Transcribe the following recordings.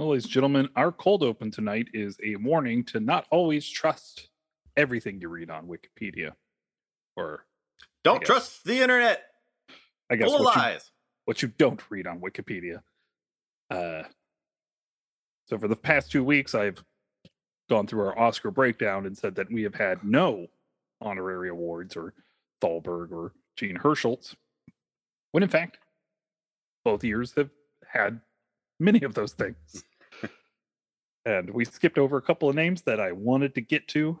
Well, ladies and gentlemen, our cold open tonight is a warning to not always trust everything you read on Wikipedia. Or Don't guess. trust the internet. I guess Full what you, lies. what you don't read on Wikipedia. Uh, so for the past two weeks, I've gone through our Oscar breakdown and said that we have had no honorary awards or Thalberg or Jean Hersholt's, when in fact, both years have had many of those things. And we skipped over a couple of names that I wanted to get to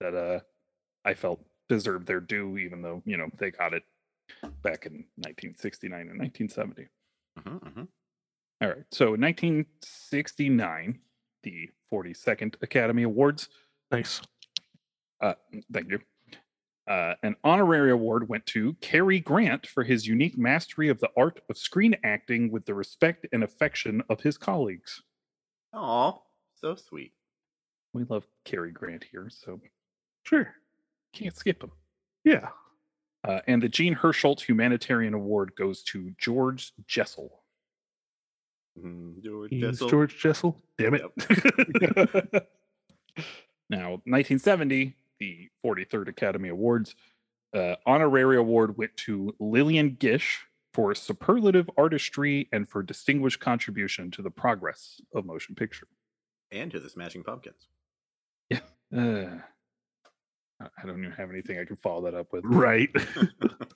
that uh, I felt deserved their due, even though, you know, they got it back in 1969 and 1970. Mhm, mhm. All right. So in 1969, the 42nd Academy Awards. Nice. Uh, thank you. Uh, an honorary award went to Cary Grant for his unique mastery of the art of screen acting with the respect and affection of his colleagues. Aw, so sweet. We love Cary Grant here, so Sure. can't skip him. Yeah. Uh, and the Jean Hersholt Humanitarian Award goes to George Jessel. Mhm, George He's Jessel. George Jessel. Damn it. now, 1970, the 43rd Academy Awards uh, honorary award went to Lillian Gish for superlative artistry and for distinguished contribution to the progress of motion picture. and to the Smashing Pumpkins. Uh, I don't even have anything I can follow that up with. right.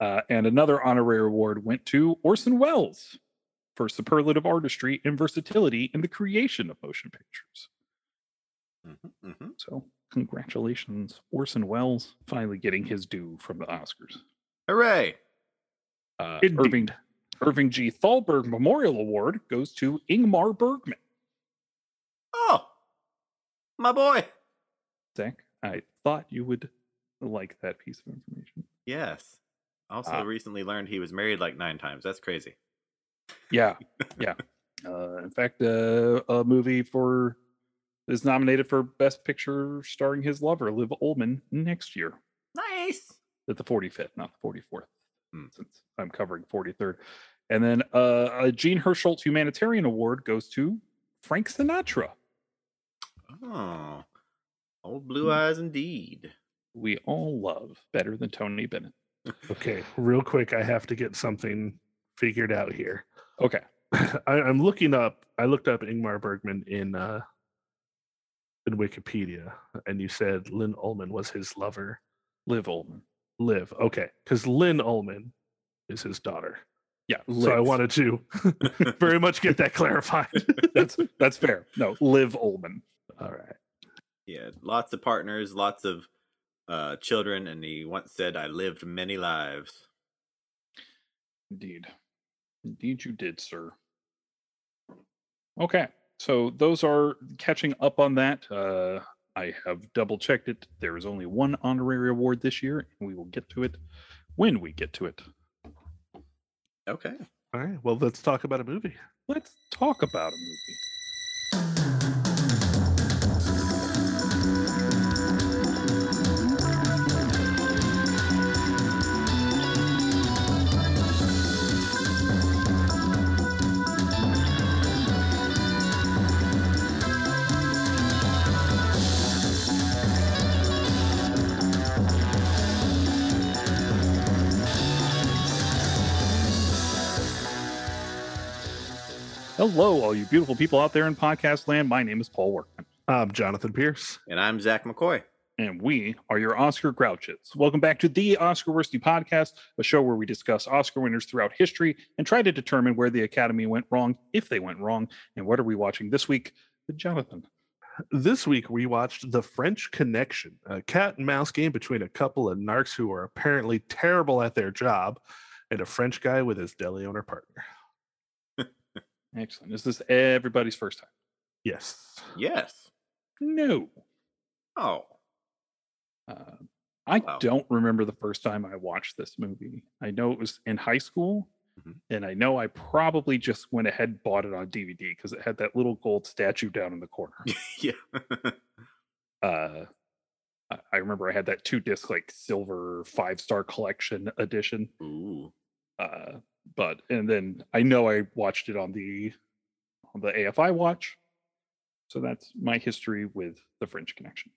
Uh, and another honorary award went to Orson Welles for superlative artistry and versatility in the creation of motion pictures. Mhm, mhm. So, congratulations, Orson Welles, finally getting his due from the Oscars. Hooray! Uh, Irving Irving G. Thalberg Memorial Award goes to Ingmar Bergman. Oh, my boy. Zach, I thought you would like that piece of information. Yes. Also, Ah. recently learned he was married like nine times. That's crazy. Yeah, yeah. Uh, in fact, uh, a movie for is nominated for Best Picture starring his lover, Liv Ullmann, next year Nice. at the 45th, not the 44th, Hmm. Since I'm covering 43rd. And then uh, a Jean Hersholt Humanitarian Award goes to Frank Sinatra. Oh, old blue eyes indeed. We all love better than Tony Bennett. Okay. Real quick, I have to get something figured out here. Okay. I, I'm looking up. I looked up Ingmar Bergman in uh, in Wikipedia, and you said Linn Ullmann was his lover. Liv Ullmann. Liv. Okay, because Linn Ullmann is his daughter. Yeah. So I wanted to very much get that clarified. that's that's fair. No, Liv Ullmann. All right. Yeah, lots of partners, lots of uh, children, and he once said, "I lived many lives." Indeed. Indeed, you did, sir. Okay. So those are catching up on that. Uh, I have double checked it. There is only one honorary award this year, and we will get to it when we get to it. Okay. All right. Well, let's talk about a movie. Let's talk about a movie. Hello, all you beautiful people out there in podcast land. My name is Paul Workman. I'm Jonathan Pierce. And I'm Zach McCoy. and we are your Oscar Grouches. Welcome back to the Oscar Worthy Podcast, a show where we discuss Oscar winners throughout history and try to determine where the Academy went wrong, if they went wrong, and what are we watching this week Jonathan. This week we watched The French Connection, a cat and mouse game between a couple of narcs who are apparently terrible at their job and a French guy with his deli owner partner. Excellent. Is this everybody's first time? Yes. Yes. No. Oh. Uh, I Wow. don't remember the first time I watched this movie. I know it was in high school, Mhm. and I know I probably just went ahead and bought it on DVD because it had that little gold statue down in the corner. yeah. uh I- I remember I had that two disc like silver five star collection edition. Ooh. Uh but and then I know I watched it on the on the AFI watch. So that's my history with the French Connection.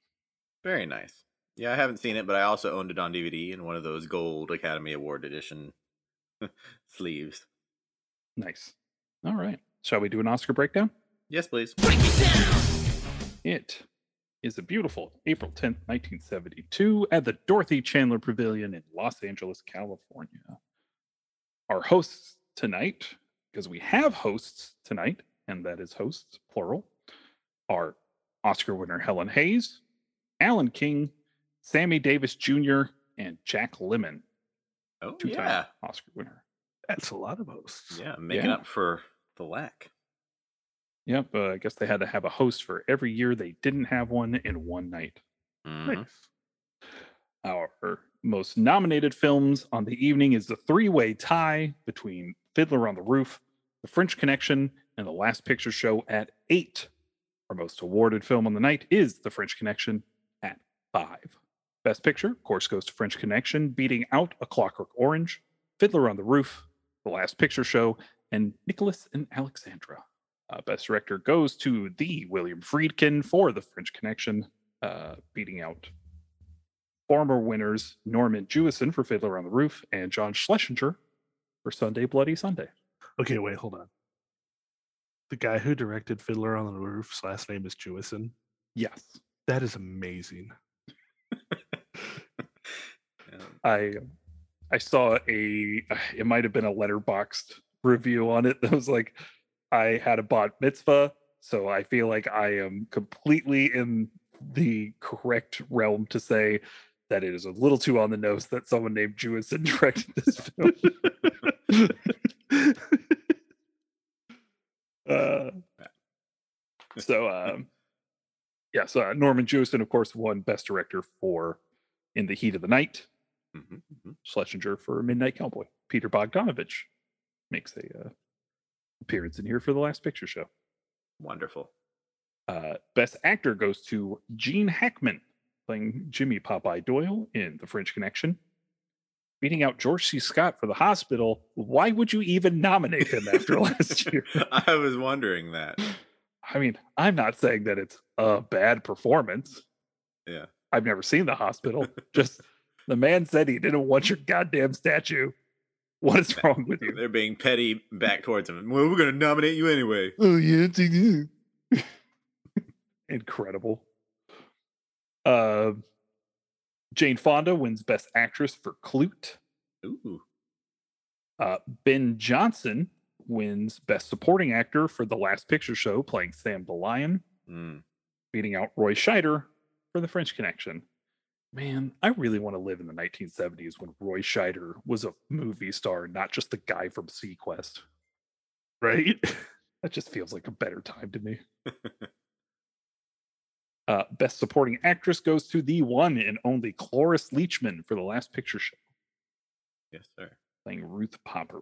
Very nice. Yeah, I haven't seen it, but I also owned it on DVD in one of those gold Academy Award edition sleeves. Nice. All right. Shall we do an Oscar breakdown? Yes, please. Break it down. It is a beautiful April 10th, 1972, at the Dorothy Chandler Pavilion in Los Angeles, California. Our hosts tonight, because we have hosts tonight, and that is hosts, plural, are Oscar winner Helen Hayes, Alan King, Sammy Davis Jr., and Jack Lemmon, Oh, two time yeah. Oscar winner. That's a lot of hosts. Yeah, making Yeah. up for the lack. Yep, uh, I guess they had to have a host for every year they didn't have one in one night. Mhm. Nice. Our most nominated films on the evening is the three way tie between Fiddler on the Roof, The French Connection, and The Last Picture Show at eight. Our most awarded film on the night is The French Connection at five. Best Picture, of course, goes to French Connection, beating out A Clockwork Orange, Fiddler on the Roof, The Last Picture Show, and Nicholas and Alexandra. Uh, Best Director goes to the William Friedkin for The French Connection, uh, beating out former winners Norman Jewison for Fiddler on the Roof and John Schlesinger for Sunday Bloody Sunday. Okay, wait, hold on. The guy who directed Fiddler on the Roof's last name is Jewison. Yes. That is amazing. Yeah. I I saw a it might have been a Letterboxd review on it that was like I had a bat mitzvah, so I feel like I am completely in the correct realm to say that it is a little too on the nose that someone named Jewison directed this film. uh, so um yeah, so uh, Norman Jewison, of course, won Best Director for In the Heat of the Night. Mhm, mhm. Schlesinger for Midnight Cowboy. Peter Bogdanovich makes a uh, appearance in here for the Last Picture Show. Wonderful. Uh, Best Actor goes to Gene Hackman, playing Jimmy Popeye Doyle in The French Connection. Beating out George C. Scott for The Hospital. Why would you even nominate him after last year? I was wondering that. I mean, I'm not saying that it's a bad performance. Yeah. I've never seen The Hospital. Just the man said he didn't want your goddamn statue. What is wrong with you? They're being petty back towards him. Well, we're going to nominate you anyway. Oh yeah, incredible. Uh, Jane Fonda wins Best Actress for Klute. Ooh. Uh, ben Johnson wins Best Supporting Actor for The Last Picture Show, playing Sam the Lion, Mm. beating out Roy Scheider for The French Connection. Man, I really want to live in the 1970s when Roy Scheider was a movie star, not just the guy from seaQuest. right? That just feels like a better time to me. uh, Best Supporting Actress goes to the one and only Cloris Leachman for The Last Picture Show, Yes, sir. playing Ruth Popper.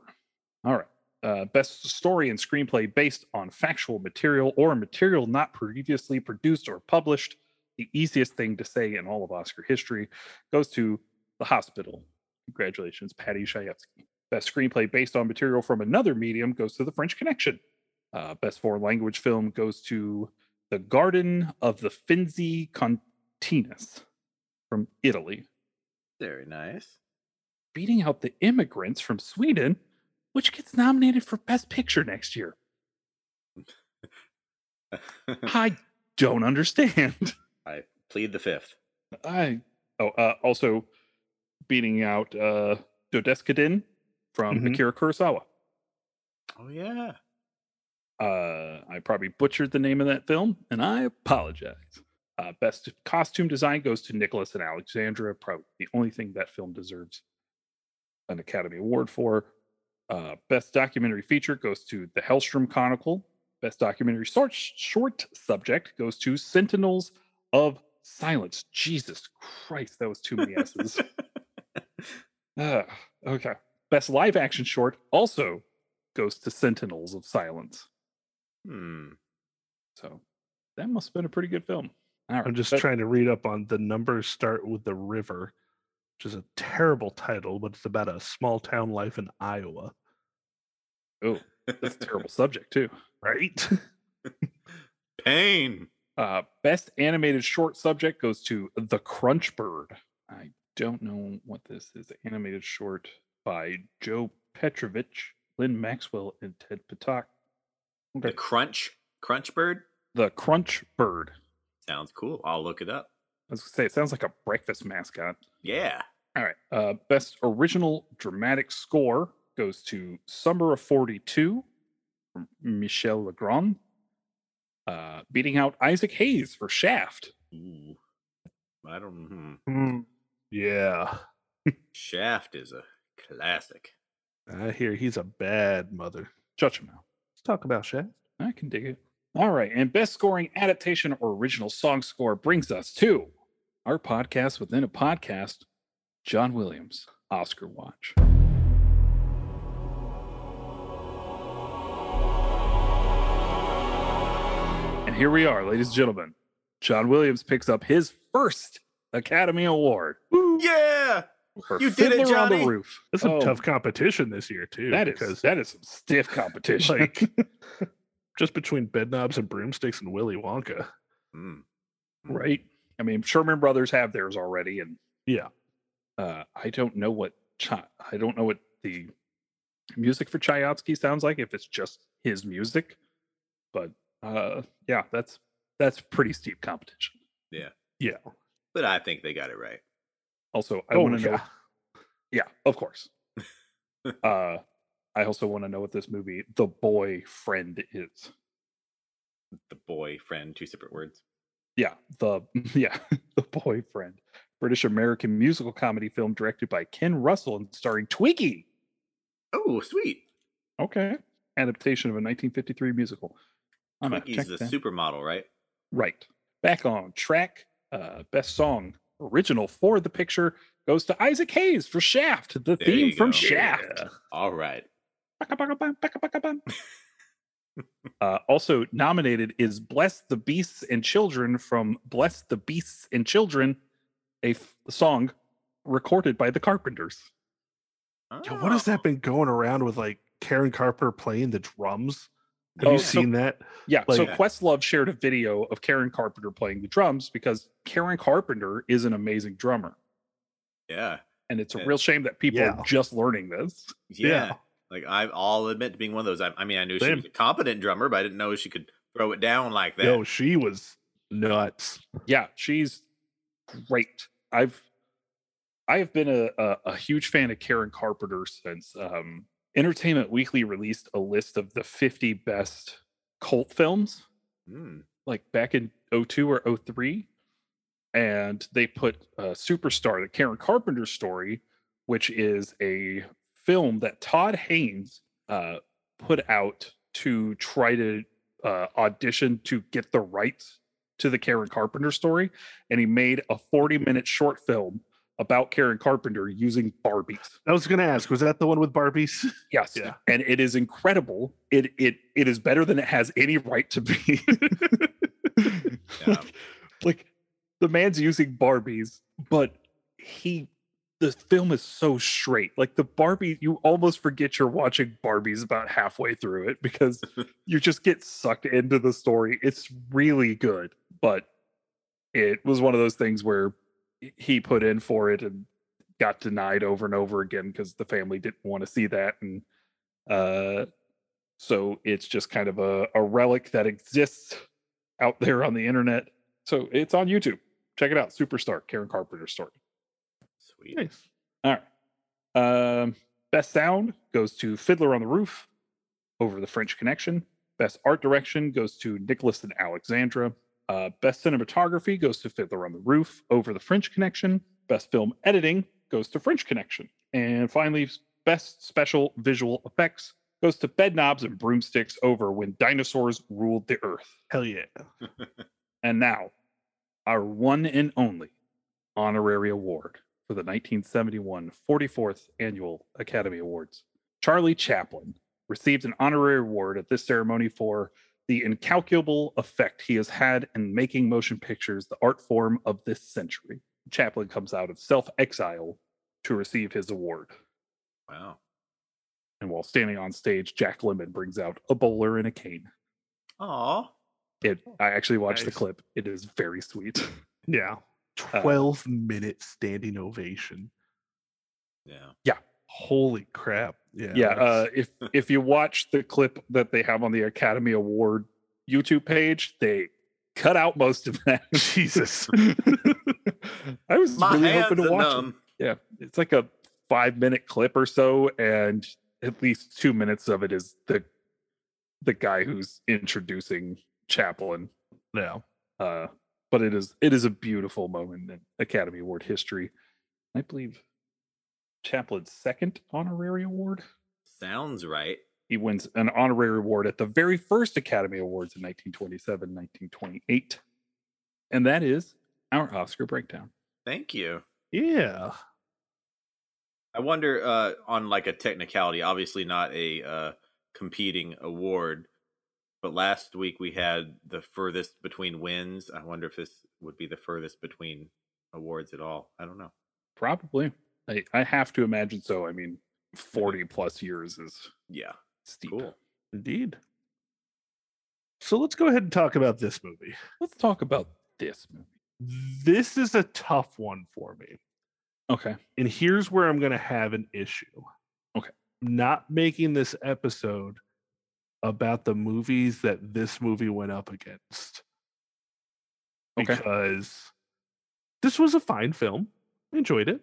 All right. Uh, best story and screenplay based on factual material or material not previously produced or published. The easiest thing to say in all of Oscar history goes to The Hospital. Congratulations, Paddy Chayefsky. Best screenplay based on material from another medium goes to The French Connection. Uh, best foreign language film goes to The Garden of the Finzi Continis from Italy, Very nice. beating out The Immigrants from Sweden, which gets nominated for Best Picture next year. I don't understand. I plead the fifth. I oh uh, also beating out uh Dodes'ka-den from Mhm. Akira Kurosawa. Oh, yeah. Uh, I probably butchered the name of that film, and I apologize. Uh, best costume design goes to Nicholas and Alexandra. Probably the only thing that film deserves an Academy Award for. Uh, best documentary feature goes to The Hellstrom Chronicle. Best documentary short, short subject goes to Sentinels of Silence. Jesus Christ, that was too many S's. Ah, okay. Best live action short also goes to Sentinels of Silence. Hmm. So that must have been a pretty good film. All right, I'm just that- trying to read up on the numbers start with the river, which is a terrible title, but it's about a small town life in Iowa. Oh, That's a terrible subject too. right? Pain. Uh, best animated short subject goes to The Crunch Bird. I don't know what this is. Animated short by Joe Petrovich, Lynn Maxwell, and Ted Petok. The Crunch Crunch Bird The Crunch Bird. sounds cool. I'll look it up. I was gonna say it sounds like a breakfast mascot. Yeah. All right. Uh, best original dramatic score goes to Summer of 42 from Michel Legrand. Uh, beating out Isaac Hayes for Shaft. Ooh. I don't. Hmm. Hmm. Yeah. Shaft is a classic. I hear he's a bad mother. Shut your mouth. Let's talk about Shaft. I can dig it. All right. And best scoring adaptation or original song score brings us to our podcast within a podcast, John Williams, Oscar Watch. And here we are, ladies and gentlemen. John Williams picks up his first Academy Award Yeah. For You did it, Fiddler on the Johnny. Roof. That's some Oh, tough competition this year too. That is because that is some stiff competition. like just between bedknobs and broomsticks and Willy Wonka. Mm. right? I mean, Sherman Brothers have theirs already, and Yeah. uh, I don't know what Chi- I don't know what the music for Tchaikovsky sounds like if it's just his music, but uh, yeah, that's that's pretty steep competition. Yeah, yeah. But I think they got it right. Also, I Oh, want to know, yeah. yeah, of course. uh, I also want to know what this movie, The Boyfriend, is. The boyfriend, two separate words. Yeah, the yeah, The Boyfriend, British American musical comedy film directed by Ken Russell and starring Twiggy. Oh, sweet. Okay. Adaptation of a 1953 musical. I'm gonna Twinkies check the that. supermodel, right? Right. Back on track. Uh, best song original for the picture goes to Isaac Hayes for Shaft, the There theme from. Shaft. Yeah. All right. Uh, also nominated is Bless the Beasts and Children from Bless the Beasts and Children, a f- song recorded by the Carpenters. Yo, what has Oh. that been going around with like Karen Carper playing the drums? Have Oh, you so- seen that? Yeah, so Questlove shared a video of Karen Carpenter playing the drums because Karen Carpenter is an amazing drummer. Yeah. And it's a Yeah. real shame that people Yeah. are just learning this. Yeah. Yeah. Like I, I'll admit to being one of those. I, I mean, I knew she was a competent drummer, but I didn't know she could throw it down like that. Yo, she was nuts. Yeah, she's great. I've I have been a, a, a huge fan of Karen Carpenter since um, Entertainment Weekly released a list of the 50 best cult films, Mm. like back in 02 or 03. And they put uh, Superstar, the Karen Carpenter story, which is a film that Todd Haynes uh, put out to try to uh, audition to get the rights to the Karen Carpenter story. And he made a 40 minute short film about Karen Carpenter using Barbies. I was gonna ask, was that the one with Barbies? Yes. Yeah. And it is incredible. It it it is better than it has any right to be. Yeah. like the man's using Barbies, but he the film is so straight. Like the Barbie, you almost forget you're watching Barbies about halfway through it because you just get sucked into the story. It's really good, but it was one of those things where he put in for it and got denied over and over again because the family didn't want to see that and uh so it's just kind of a, a relic that exists out there on the internet. So it's on youtube. Check it out. Superstar karen carpenter story. Sweet. nice. all right. Um best sound goes to fiddler on the roof over the french connection. Best art direction goes to nicholas and alexandra uh, best cinematography goes to fiddler on the roof over the french connection best film editing goes to french connection and finally best special visual effects goes to bed knobs and broomsticks over when dinosaurs ruled the earth Hell yeah. and now, our one and only honorary award for the 1971 44th Annual Academy Awards. Charlie Chaplin received an honorary award at this ceremony for the incalculable effect he has had in making motion pictures the art form of this century. Chaplin comes out of self exile to receive his award. Wow. And while standing on stage, Jack Lemmon brings out a bowler and a cane. Aw. It. I actually watched the clip. It is very sweet. Yeah. Uh, 12 minute standing ovation. Yeah. Yeah. Holy crap. Yeah. yeah. Uh, if if you watch the clip that they have on the Academy Award YouTube page, they cut out most of that. Jesus. I was My really hoping to are watch it. Yeah, it's like a five minute clip or so, and at least two minutes of it is the the guy who's introducing Chaplin. yeah. Uh, but it is it is a beautiful moment in Academy Award history. I believe Chaplin's second honorary award. Sounds right. He wins an honorary award at the very first Academy Awards in 1927, 1928. And that is our Oscar breakdown. Thank you. Yeah. I wonder uh on like a technicality, obviously not a uh competing award, but last week we had the furthest between wins. I wonder if this would be the furthest between awards at all. I don't know. Probably. I, I have to imagine so. I mean, 40 plus years is Yeah. steep. Cool. Indeed. So let's go ahead and talk about this movie. Let's talk about this movie. This is a tough one for me. Okay. And here's where I'm going to have an issue. Okay. Not making this episode about the movies that this movie went up against. Okay. Because this was a fine film. I enjoyed it.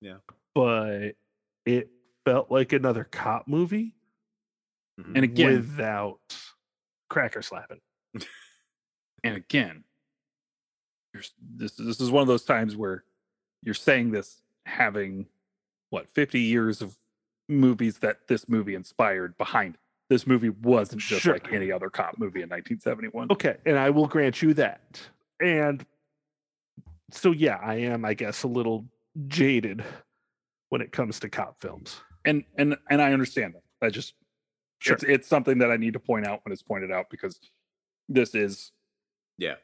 Yeah. But it felt like another cop movie Mhm. And again, without cracker slapping. and again, this this is one of those times where you're saying this having what 50 years of movies that this movie inspired behind. it. This movie wasn't just Sure. like any other cop movie in 1971. Okay, and I will grant you that. And so yeah, I am, I guess, a little jaded when it comes to cop films. And and and I understand that. I just Sure. it's it's something that I need to point out when it's pointed out because this is Yeah.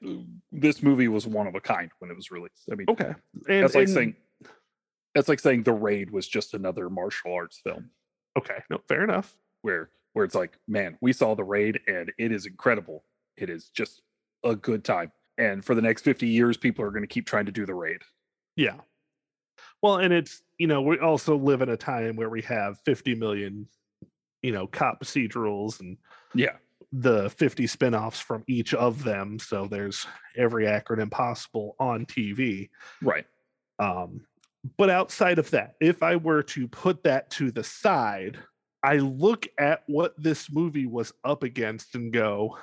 this movie was one of a kind when it was released. I mean, Okay. And, that's like and- saying that's like saying The Raid was just another martial arts film Okay, no, fair enough. where where it's like, man, we saw The Raid and it is incredible. It is just a good time. And for the next 50 years people are going to keep trying to do The Raid. Yeah. Well, and it's you know, we also live in a time where we have 50 million, you know, cop procedurals and Yeah. the 50 spin-offs from each of them. So there's every acronym possible on TV. Right. Um, but outside of that, if I were to put that to the side, I look at what this movie was up against and go,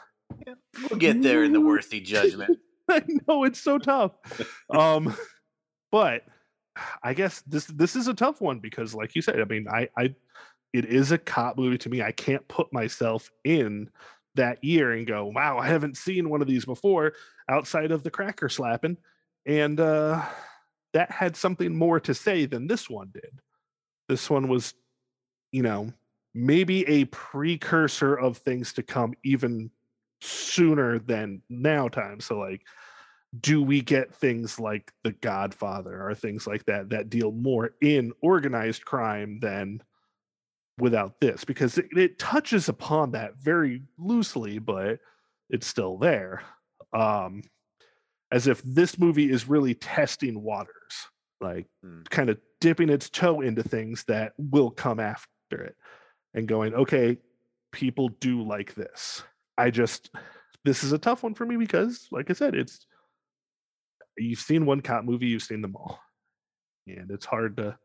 We'll get there in the worthy judgment. I know it's so tough. um, but I guess this this is a tough one because, like you said, I mean, I I it is a cop movie to me. I can't put myself in that year and go, wow, I haven't seen one of these before outside of the cracker slapping. And uh that had something more to say than this one did. This one was, you know, maybe a precursor of things to come even sooner than now time. So like do we get things like The Godfather or things like that that deal more in organized crime than without this? Because it, it touches upon that very loosely, but it's still there. Um, as if this movie is really testing waters, like Hmm. kind of dipping its toe into things that will come after it and going, okay, people do like this. I just, this is a tough one for me because, like I said, it's, you've seen one cop movie, you've seen them all. And it's hard to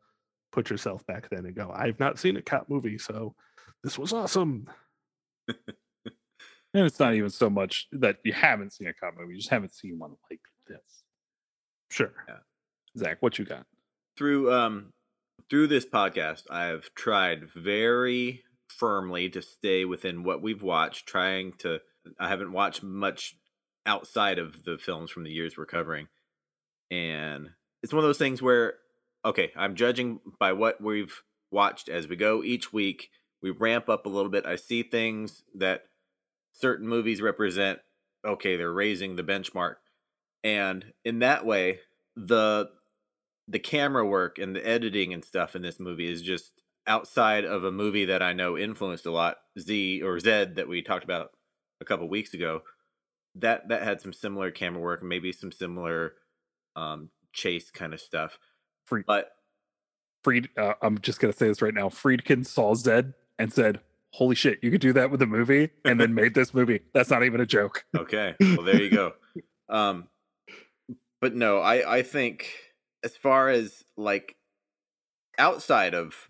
put yourself back then and go, I've not seen a cop movie, so this was awesome. And it's not even so much that you haven't seen a cop movie, you just haven't seen one like this. Sure. Yeah. Zach, what you got? through um through this podcast i have tried very firmly to stay within what we've watched trying to i haven't watched much outside of the films from the years we're covering and it's one of those things where okay i'm judging by what we've watched as we go each week. We ramp up a little bit. I see things that certain movies represent. Okay they're raising the benchmark. And in that way the the camera work and the editing and stuff in this movie is just outside of a movie that I know influenced a lot, Z or Zed that we talked about a couple weeks ago, that that had some similar camera work, maybe some similar um, chase kind of stuff. Free- But Fried, uh, I'm just gonna say this right now. Friedkin saw Zed and said, "Holy shit, you could do that with a movie," and then made this movie. That's not even a joke. okay, well there you go. Um, but no, I I think as far as like outside of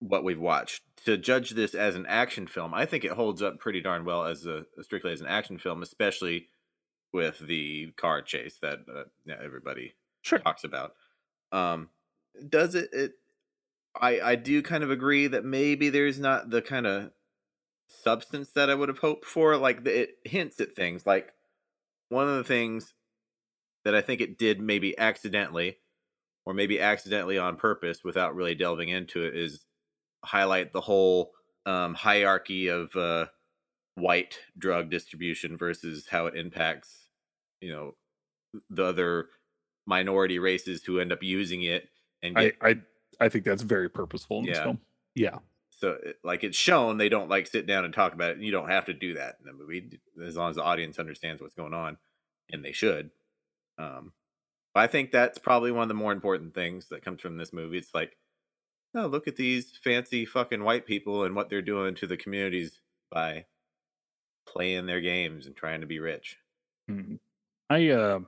what we've watched to judge this as an action film, I think it holds up pretty darn well as a strictly as an action film, especially with the car chase that uh, yeah, everybody Sure. talks about. Um, does it? It I I do kind of agree that maybe there's not the kind of substance that I would have hoped for. Like the, it hints at things. Like one of the things that I think it did maybe accidentally, or maybe accidentally on purpose, without really delving into it, is highlight the whole um, hierarchy of uh, white drug distribution versus how it impacts, you know, the other minority races who end up using it and I, get I I think that's very purposeful in this film. Yeah. so it- like it's shown they don't like sit down and talk about it and you don't have to do that in the movie as long as the audience understands what's going on and they should um but i think that's probably one of the more important things that comes from this movie it's like oh look at these fancy fucking white people and what they're doing to the communities by playing their games and trying to be rich Mhm. I uh,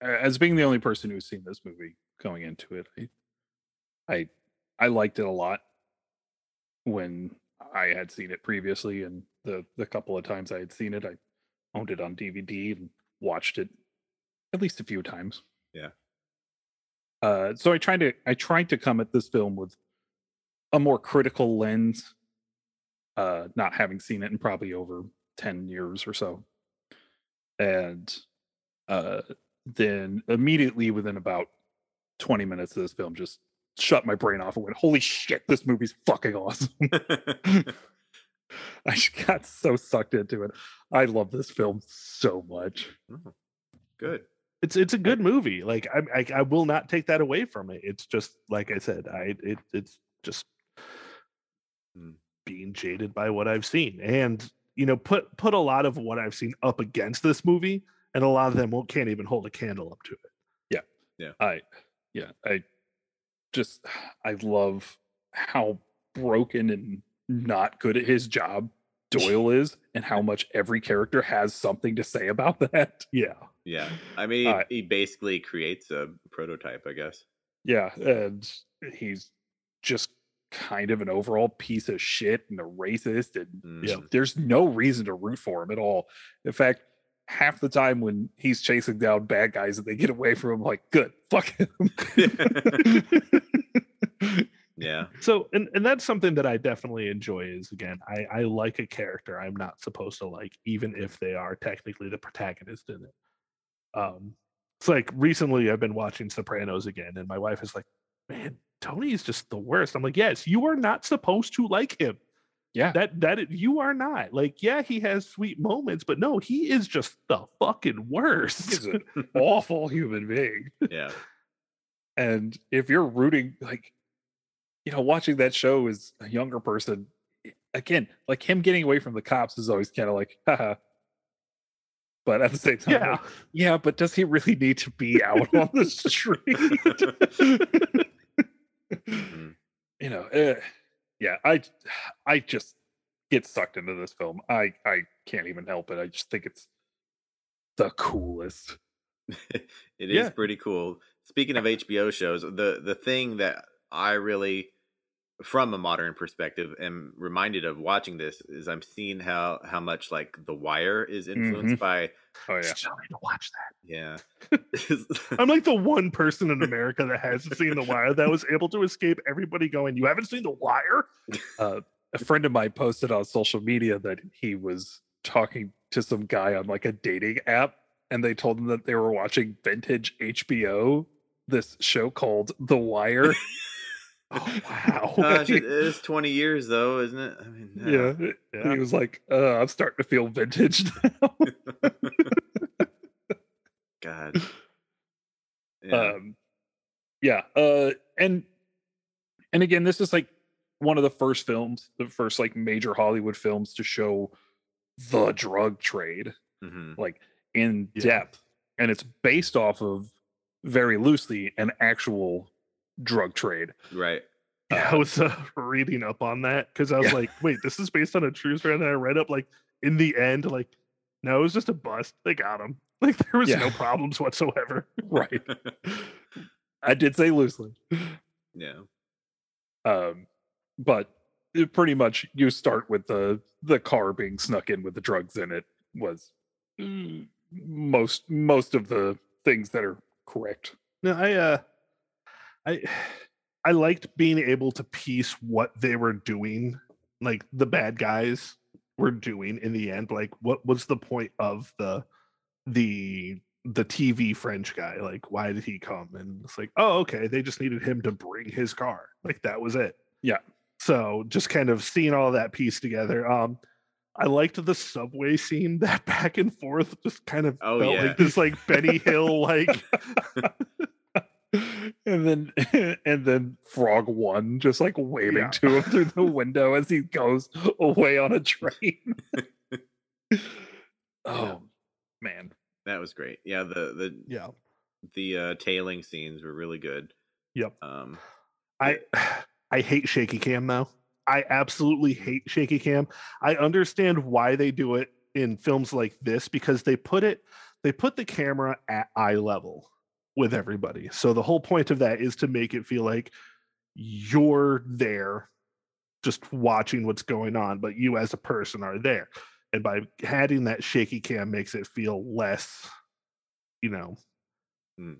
as being the only person who's seen this movie going into it, I I, I liked it a lot when I had seen it previously, and the the couple of times I had seen it, I owned it on DVD and watched it at least a few times. Yeah. Uh, so I tried to I tried to come at this film with a more critical lens, uh, not having seen it in probably over ten years or so and uh then immediately within about 20 minutes of this film just shut my brain off and went holy shit this movie's fucking awesome i just got so sucked into it i love this film so much good It's it's a good movie. Like I, I I will not take that away from it. It's just like I said. I it it's just Mm. being jaded by what I've seen, and you know put put a lot of what I've seen up against this movie, and a lot of them won't can't even hold a candle up to it. Yeah, yeah, I yeah i just i love how broken and not good at his job doyle is and how much every character has something to say about that Yeah, yeah i mean he, Alright. he basically creates a prototype i guess Yeah, and he's just kind of an overall piece of shit and a racist, and Yeah. Mhm. there's no reason to root for him at all. In fact, half the time when he's chasing down bad guys and they get away from him, like, good, fuck him. yeah so and and that's something that I definitely enjoy. Is again, I I like a character I'm not supposed to like, even if they are technically the protagonist in it. Um, it's like recently I've been watching Sopranos again, and my wife is like, "Man, Tony is just the worst." I'm like, "Yes, you are not supposed to like him. yeah, That that you are not. Like, yeah, he has sweet moments, but no, he is just the fucking worst." he's an awful human being. yeah And if you're rooting, like, you know, watching that show as a younger person, again, like him getting away from the cops is always kind of like, haha. But at the same time, yeah, like, yeah, but does he really need to be out on the street? You know, eh, yeah, I, I just get sucked into this film. I, I can't even help it. I just think it's the coolest. it is Yeah. pretty cool. Speaking of HBO shows, the the thing that I really, from a modern perspective, am reminded of watching this is I'm seeing how how much like The Wire is influenced by Oh yeah, Still need to watch that. yeah. I'm like the one person in America that hasn't seen The Wire that was able to escape everybody going, "You haven't seen The Wire?" uh, a friend of mine posted on social media that he was talking to some guy on like a dating app, and they told him that they were watching vintage HBO, this show called The Wire. Oh wow! Gosh, it is 20 years though, isn't it? I mean, yeah. Yeah. He was like, uh, I'm starting to feel vintage now. God. Yeah. um yeah uh and and again this is like one of the first films, the first like major Hollywood films to show the drug trade Mhm. like in Yeah. depth, and it's based off of very loosely an actual drug trade. Right. Yeah, I was uh, reading up on that because I was Yeah. like, wait, this is based on a true story. And I read up like in the end, like, no, it was just a bust. They got him. Like there was Yeah. no problems whatsoever. Right. I did say loosely. yeah. Um, but it pretty much you start with the the car being snuck in with the drugs in it was mm, most most of the things that are correct. No, I uh I I liked being able to piece what they were doing, like the bad guys were doing in the end. Like what was the point of the the the TV French guy? Like why did he come? And it's like, oh okay, they just needed him to bring his car. Like that was it. Yeah. So just kind of seeing all that piece together. Um I liked the subway scene, that back and forth just kind of Oh, felt yeah. like this like Benny Hill like and then and then Frog One just like waving Yeah. to him through the window as he goes away on a train. oh man. That was great. Yeah, the the yeah. the uh tailing scenes were really good. Yep. Um I I hate shaky cam though. I absolutely hate shaky cam. I understand why they do it in films like this because they put it they put the camera at eye level with everybody. So the whole point of that is to make it feel like you're there just watching what's going on, but you as a person are there. And by adding that shaky cam makes it feel less, you know, mm.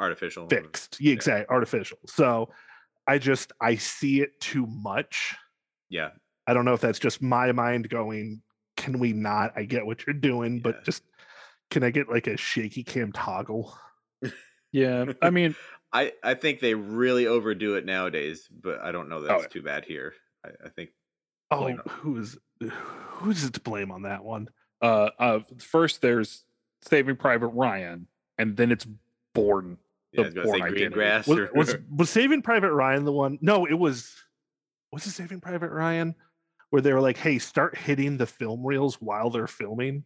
artificial. fixed. Yeah, exactly. Artificial. So I just I see it too much. Yeah. I don't know if that's just my mind going, can we not? I get what you're doing, Yeah. but just can I get like a shaky cam toggle? Yeah. I mean, I I think they really overdo it nowadays, but I don't know that's Oh, yeah. too bad here. I, I think Oh, who's who's it to blame on that one? uh, uh first there's Saving Private Ryan, and then it's Bourne. yeah, The was gonna say Bourne green identity. grass. Was, or, was was Saving Private Ryan the one? No, it was was it Saving Private Ryan? Where they were like, hey, start hitting the film reels while they're filming.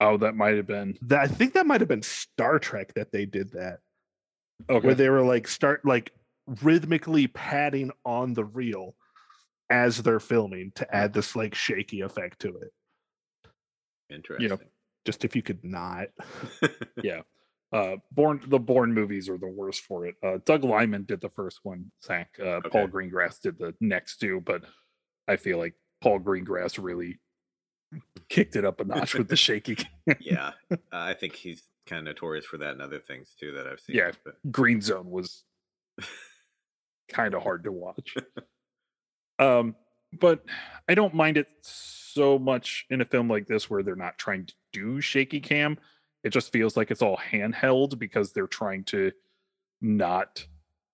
Oh, that might have been That I think that might have been Star Trek that they did that. okay. where they were like start like rhythmically padding on the reel as they're filming to add this like shaky effect to it. Interesting. You know, Just if you could not. yeah. Uh, Bourne the Bourne movies are the worst for it. Uh, Doug Liman did the first one. Zach uh, Paul Greengrass did the next two, but I feel like Paul Greengrass really kicked it up a notch with the shaky. yeah, uh, I think he's kind of notorious for that and other things too that I've seen. Yeah. but Green Zone was kind of hard to watch. um, but I don't mind it so much in a film like this where they're not trying to do shaky cam. It just feels like it's all handheld because they're trying to not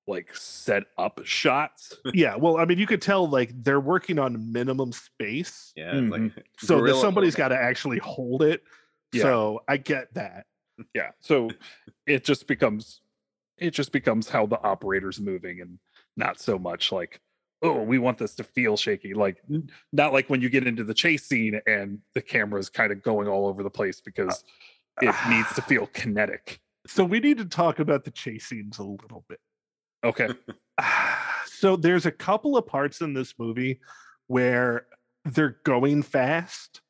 like set up shots. yeah, well, I mean, you could tell like they're working on minimum space, yeah, it's like mm-hmm. so that guerrilla somebody's mode. got to actually hold it. Yeah. So I get that. Yeah. So it just becomes it just becomes how the operator's moving and not so much like oh we want this to feel shaky like not like when you get into the chase scene and the camera's kind of going all over the place because uh, it needs to uh. feel kinetic So we need to talk about the chase scenes a little bit. Okay. So there's a couple of parts in this movie where they're going fast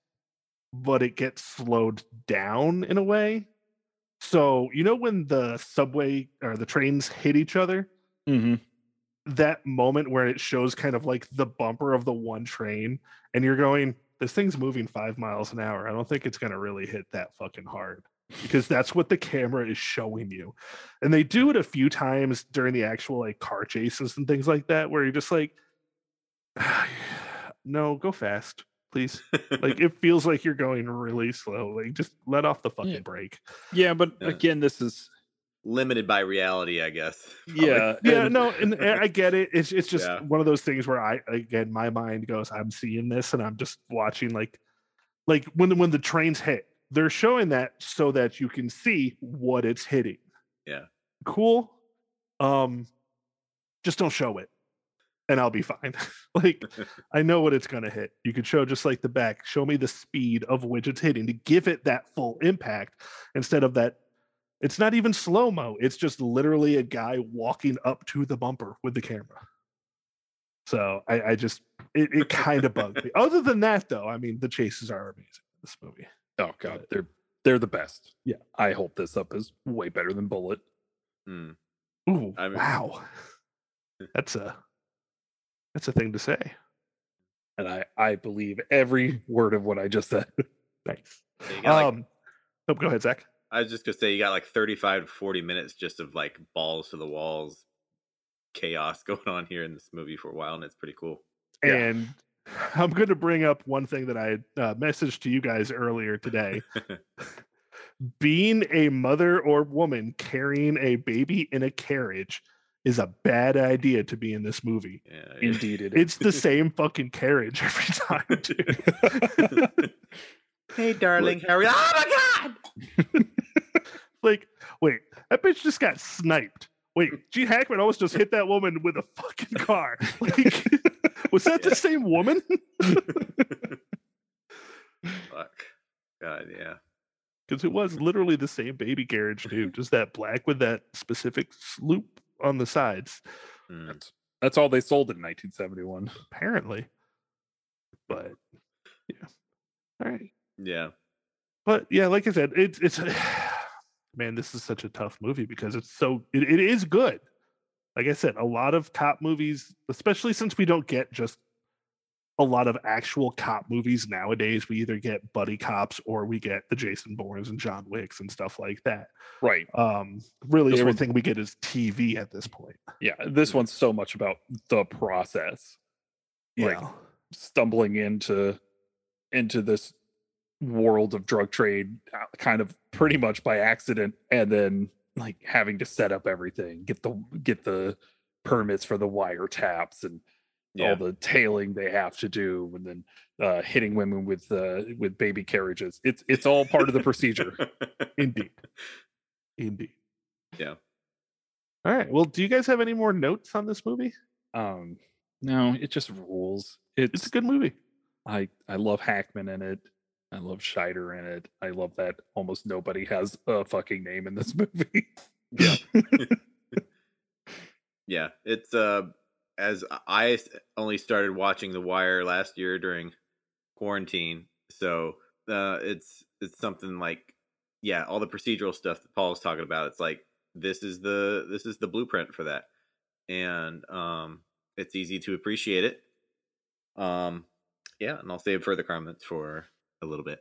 but it gets slowed down in a way. So you know when the subway or the trains hit each other? Mm-hmm. that moment where it shows kind of like the bumper of the one train and you're going this thing's moving five miles an hour. I don't think it's going to really hit that fucking hard because that's what the camera is showing you and they do it a few times during the actual like car chases and things like that where you're just like no go fast please like it feels like you're going really slow like just let off the fucking Yeah. brake yeah but Yeah. again this is limited by reality, I guess. probably. yeah yeah no and, and i get it it's it's just Yeah. one of those things where i again my mind goes i'm seeing this and i'm just watching like like when the, when the trains hit they're showing that so that you can see what it's hitting Yeah. cool um just don't show it and I'll be fine. like I know what it's gonna hit. You could show just like the back, show me the speed of which it's hitting to give it that full impact instead of that. It's not even slow mo. It's just literally a guy walking up to the bumper with the camera. So I, I just it, it kind of bugged me. Other than that, though, I mean the chases are amazing in this movie. Oh god, they're they're the best. Yeah. I hope this up is way better than Bullitt. Hmm. Ooh, I mean- wow. That's a that's a thing to say. And I I believe every word of what I just said. Thanks. Yeah, you got, like- Um, oh, go ahead, Zach. I was just gonna say you got like 35 to 40 minutes just of like balls to the walls chaos going on here in this movie for a while, and it's pretty cool. Yeah. And I'm going to bring up one thing that I uh, messaged to you guys earlier today. Being a mother or woman carrying a baby in a carriage is a bad idea to be in this movie. Yeah, Indeed it is. It's the same fucking carriage every time, dude. hey, darling Harry. Oh my god! like, wait, that bitch just got sniped. Wait, Gene Hackman almost just hit that woman with a fucking car. Like, was that the same woman? Fuck. God, yeah. because it was literally the same baby carriage too, just that black with that specific sloop on the sides, Mm. that's that's all they sold in 1971. apparently. But yeah, all right. Yeah. But yeah, like I said, it's it's man, this is such a tough movie because it's so it, it is good. Like I said, a lot of cop movies, especially since we don't get just a lot of actual cop movies nowadays. We either get buddy cops or we get the Jason Bournes and John Wicks and stuff like that. Right. Um, really, This one- everything we get is TV at this point. Yeah. This one's so much about the process. Like, Yeah. stumbling into into this world of drug trade uh, kind of pretty much by accident and then like having to set up everything get the get the permits for the wiretaps and Yeah. all the tailing they have to do and then uh hitting women with uh with baby carriages it's it's all part of the procedure Indeed. Indeed. Yeah. All right. Well, do you guys have any more notes on this movie? um no it just rules It's it's a good movie. i i love hackman in it i love scheider in it i love that almost nobody has a fucking name in this movie Yeah. yeah. It's uh as I only started watching The Wire last year during quarantine, so uh it's it's something like yeah, all the procedural stuff that Paul's talking about. It's like this is the this is the blueprint for that. And um it's easy to appreciate it. Um yeah, and I'll save further comments for a little bit.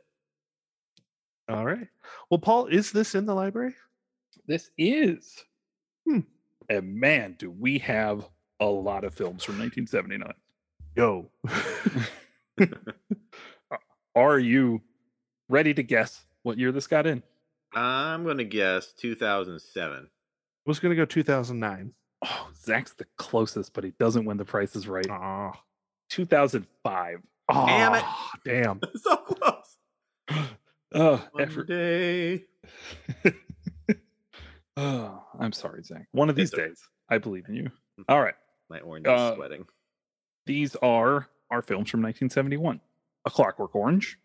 All right. Well, Paul, is this in the library? This is. Hmm. And man, do we have a lot of films from 1979. Yo. Are you ready to guess what year this got in? I'm gonna guess 2007. I was going to go 2009. Oh, Zach's the closest, but he doesn't win the prices right. Oh. 2005. Damn it. Damn. so close. Oh, One effort. day. Oh, I'm sorry, Zach. One of these It's okay. days, I believe in you. All right. My orange is Uh, sweating. These are our films from 1971. A Clockwork Orange,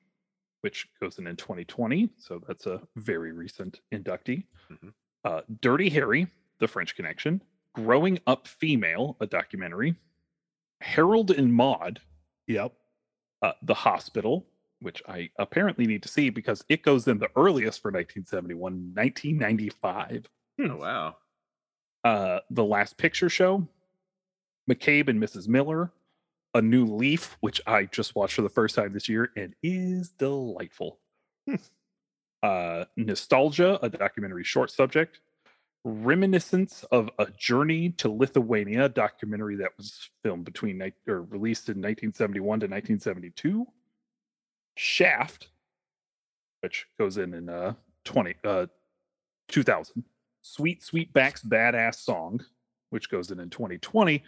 which goes in in 2020, so that's a very recent inductee. Mhm. Uh, Dirty Harry, The French Connection. Growing Up Female, a documentary. Harold and Maude, Yep. uh, The Hospital, which I apparently need to see because it goes in the earliest for 1971, 1995. Oh wow. uh, The Last Picture Show, McCabe and Mrs. Miller, A New Leaf, which I just watched for the first time this year and is delightful. Hmm. uh, Nostalgia, a documentary short subject, Reminiscence of a Journey to Lithuania, a documentary that was filmed between or released in 1971 to 1972, Shaft, which goes in in uh, 20 uh, 2000. Sweet Sweetback's Badass Song, which goes in in 2020.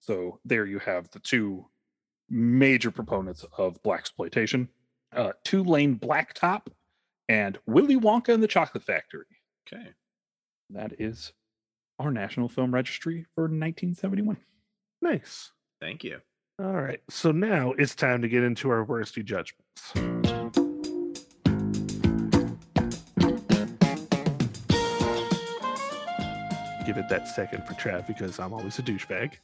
So there you have the two major proponents of blaxploitation. Uh, Two Lane Blacktop and Willy Wonka and the Chocolate Factory. Okay. That is our National Film Registry for 1971. Nice. Thank you. All right. So now it's time to get into our worsty judgments. Give it that second for Trav because I'm always a douchebag.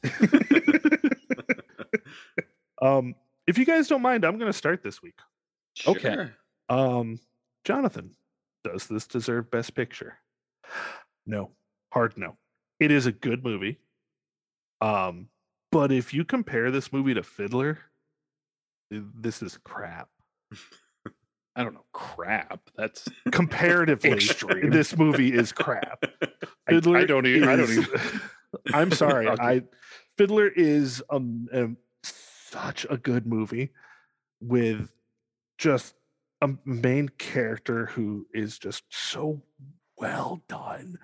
um, if you guys don't mind, I'm going to start this week. Okay. Um, Jonathan, does this deserve Best Picture? No, hard no. It is a good movie. Um, but if you compare this movie to Fiddler, this is crap. I don't know. Crap. That's Comparatively, this movie is crap. I, I don't even. I don't is- even. I'm sorry. Okay. I Fiddler is um, um such a good movie with just a main character who is just so well done.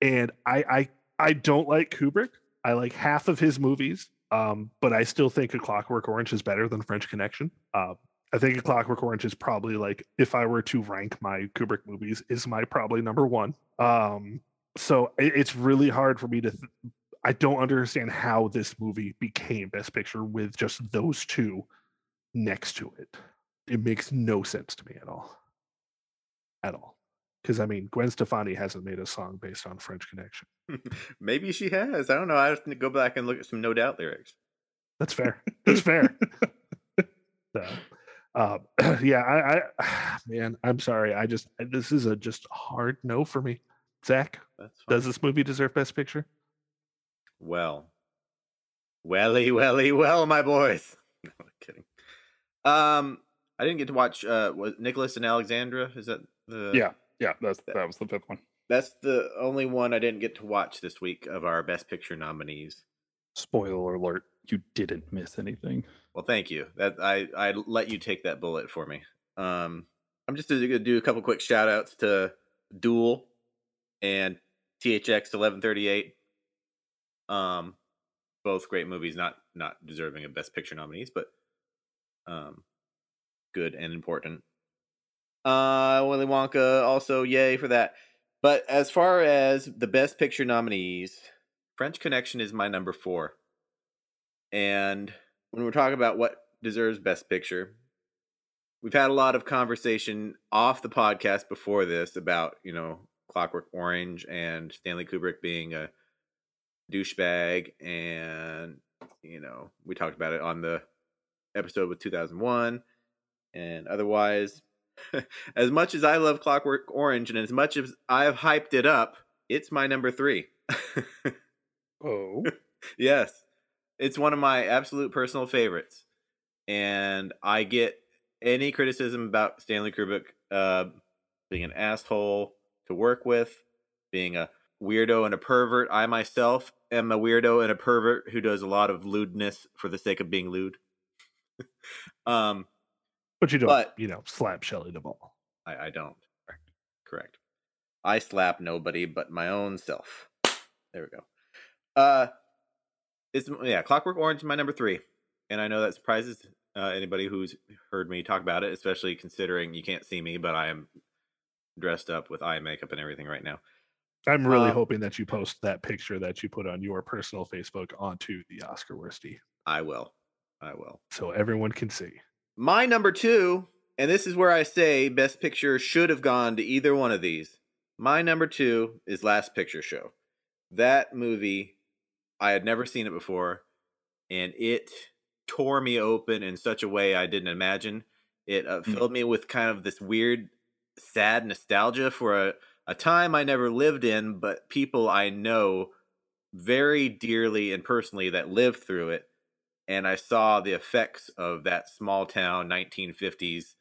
And I I I don't like Kubrick. I like half of his movies. Um, but I still think A Clockwork Orange is better than French Connection. Uh, I think A Clockwork Orange is probably like if I were to rank my Kubrick movies, is my probably number one. Um, so it, it's really hard for me to. Th- I don't understand how this movie became Best Picture with just those two next to it. It makes no sense to me at all. At all. Because I mean, Gwen Stefani hasn't made a song based on French Connection. Maybe she has. I don't know. I have to go back and look at some No Doubt lyrics. That's fair. That's fair. so, um, yeah, I, I, man, I'm sorry. I just this is a just hard no for me. Zach, does this movie deserve Best Picture? Well, welly, welly, well, my boys. No, I'm kidding. Um, I didn't get to watch. Uh, was Nicholas and Alexandra? Is that the? Yeah. Yeah. That's that was the fifth one. That's the only one I didn't get to watch this week of our Best Picture nominees. Spoiler alert: You didn't miss anything. Well, thank you. That I I let you take that bullet for me. Um, I'm just going to do a couple quick shout outs to Duel and THX 1138. Um, both great movies, not not deserving of Best Picture nominees, but um, good and important. Uh, Willy Wonka also yay for that. But as far as the Best Picture nominees, French Connection is my number four. And when we're talking about what deserves Best Picture, we've had a lot of conversation off the podcast before this about, you know, Clockwork Orange and Stanley Kubrick being a douchebag. And, you know, we talked about it on the episode with 2001 and otherwise. as much as I love Clockwork Orange and as much as I've hyped it up, it's my number three. Oh. Yes. It's one of my absolute personal favorites. And I get any criticism about Stanley Kubrick uh, being an asshole to work with, being a weirdo and a pervert. I myself am a weirdo and a pervert who does a lot of lewdness for the sake of being lewd. um, But you don't, But- you know, slap Shelley Duvall. I, I don't. Correct. I slap nobody but my own self. There we go. Uh, it's yeah, Clockwork Orange is my number three, and I know that surprises uh, anybody who's heard me talk about it, especially considering you can't see me, but I am dressed up with eye makeup and everything right now. I'm really Um, hoping that you post that picture that you put on your personal Facebook onto the Oscar Worsty I will. I will. so everyone can see. My number two, and this is where I say Best Picture should have gone to either one of these. My number two is Last Picture Show. That movie, I had never seen it before, and it tore me open in such a way I didn't imagine. It uh, Hmm. filled me with kind of this weird, sad nostalgia for a, a time I never lived in, but people I know very dearly and personally that lived through it and I saw the effects of that small town 1950s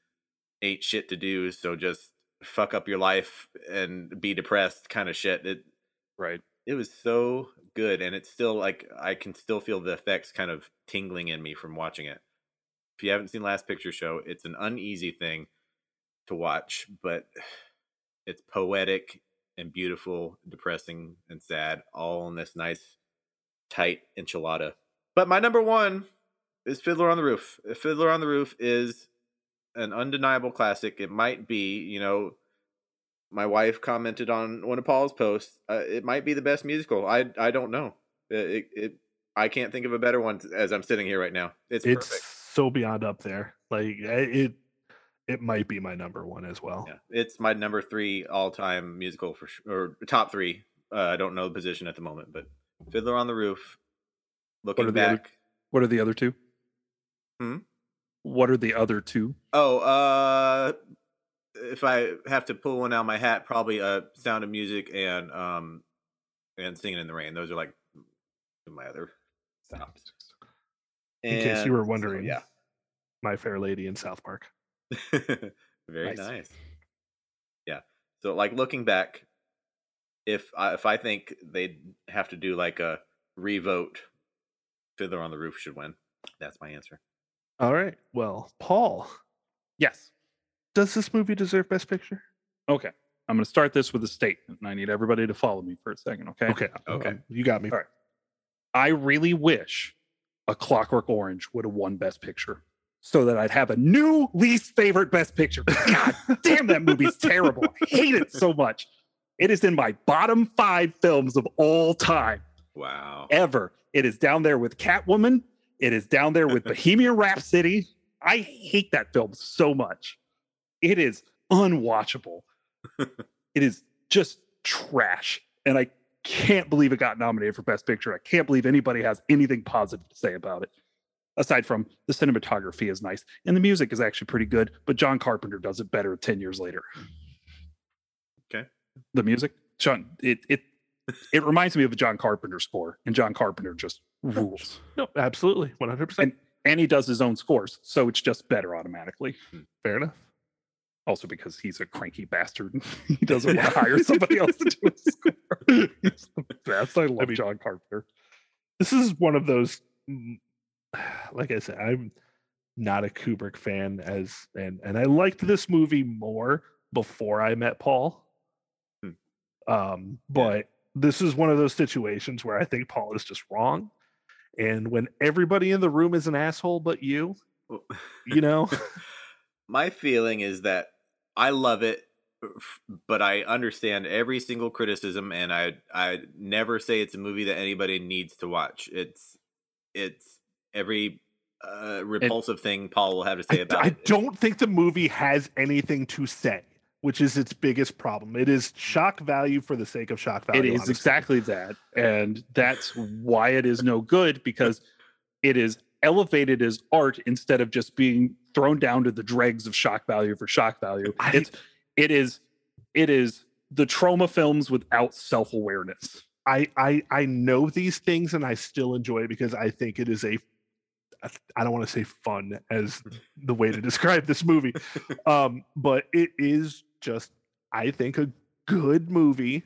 ain't shit to do, so just fuck up your life and be depressed kind of shit. It Right. it was so good and it's still like I can still feel the effects kind of tingling in me from watching it. If you haven't seen Last Picture Show, it's an uneasy thing to watch, but it's poetic and beautiful, depressing and sad all in this nice tight enchilada. But my number one is Fiddler on the Roof. Fiddler on the Roof is an undeniable classic. It might be, you know, my wife commented on one of Paul's posts. Uh, it might be the best musical. I I don't know. It, it, I can't think of a better one as I'm sitting here right now. It's, It's perfect. so beyond up there. Like eh, it, it might be my number one as well. Yeah, it's my number three all time musical for sure, or top three. Uh, I don't know the position at the moment, but Fiddler on the Roof. Looking are the other- back, What are the other two? Hmm? What are the other two? oh, uh, if I have to pull one out of my hat, probably uh, Sound of Music and um, and Singing in the Rain. Those are like my other stops. In case you were And so, wondering, yeah, My Fair Lady in South Park. very Nice. nice. Yeah. So like looking back, if I, if I think they'd have to do like a revote, Fiddler on the Roof should win. That's my answer. All right. Well, Paul, Yes. does this movie deserve Best Picture? Okay. I'm going to start this with a statement, and I need everybody to follow me for a second. Okay. Okay. Okay. um, you got me. All right. I really wish a Clockwork Orange would have won Best Picture so that I'd have a new least favorite Best Picture. God damn, that movie's terrible. I hate it so much. It is in my bottom five films of all time, Wow. ever. It is down there with Catwoman. It is down there with Bohemian Rhapsody. I hate that film so much. It is unwatchable. it is just trash. And I can't believe it got nominated for Best Picture. I can't believe anybody has anything positive to say about it. Aside from the cinematography is nice and the music is actually pretty good, but John Carpenter does it better 10 years later. Okay. The music, John, it it it reminds me of a John Carpenter score, and John Carpenter just rules. No, absolutely. 100%. And he does his own scores, so it's just better automatically. Fair enough. Also, because he's a cranky bastard, he doesn't want to hire somebody else to do his score. He's the best. I love mean- John Carpenter. This is one of those, mm, like I said, I'm not a Kubrick fan as, and, and I liked this movie more before I met Paul. Hmm. Um, but this is one of those situations where I think Paul is just wrong. And when everybody in the room is an asshole but you, you know, my feeling is that I love it, but I understand every single criticism, and I I never say it's a movie that anybody needs to watch. It's it's every uh, repulsive thing Paul will have to say about I it. I don't think the movie has anything to say, which is its biggest problem. It is shock value for the sake of shock value. It is honestly. exactly that. And that's why it is no good because it is elevated as art instead of just being thrown down to the dregs of shock value for shock value. I- It's it is it is the trauma films without self-awareness. I, I I know these things and I still enjoy it because I think it is a I don't want to say fun as the way to describe this movie. Um, but it is just I think a good movie.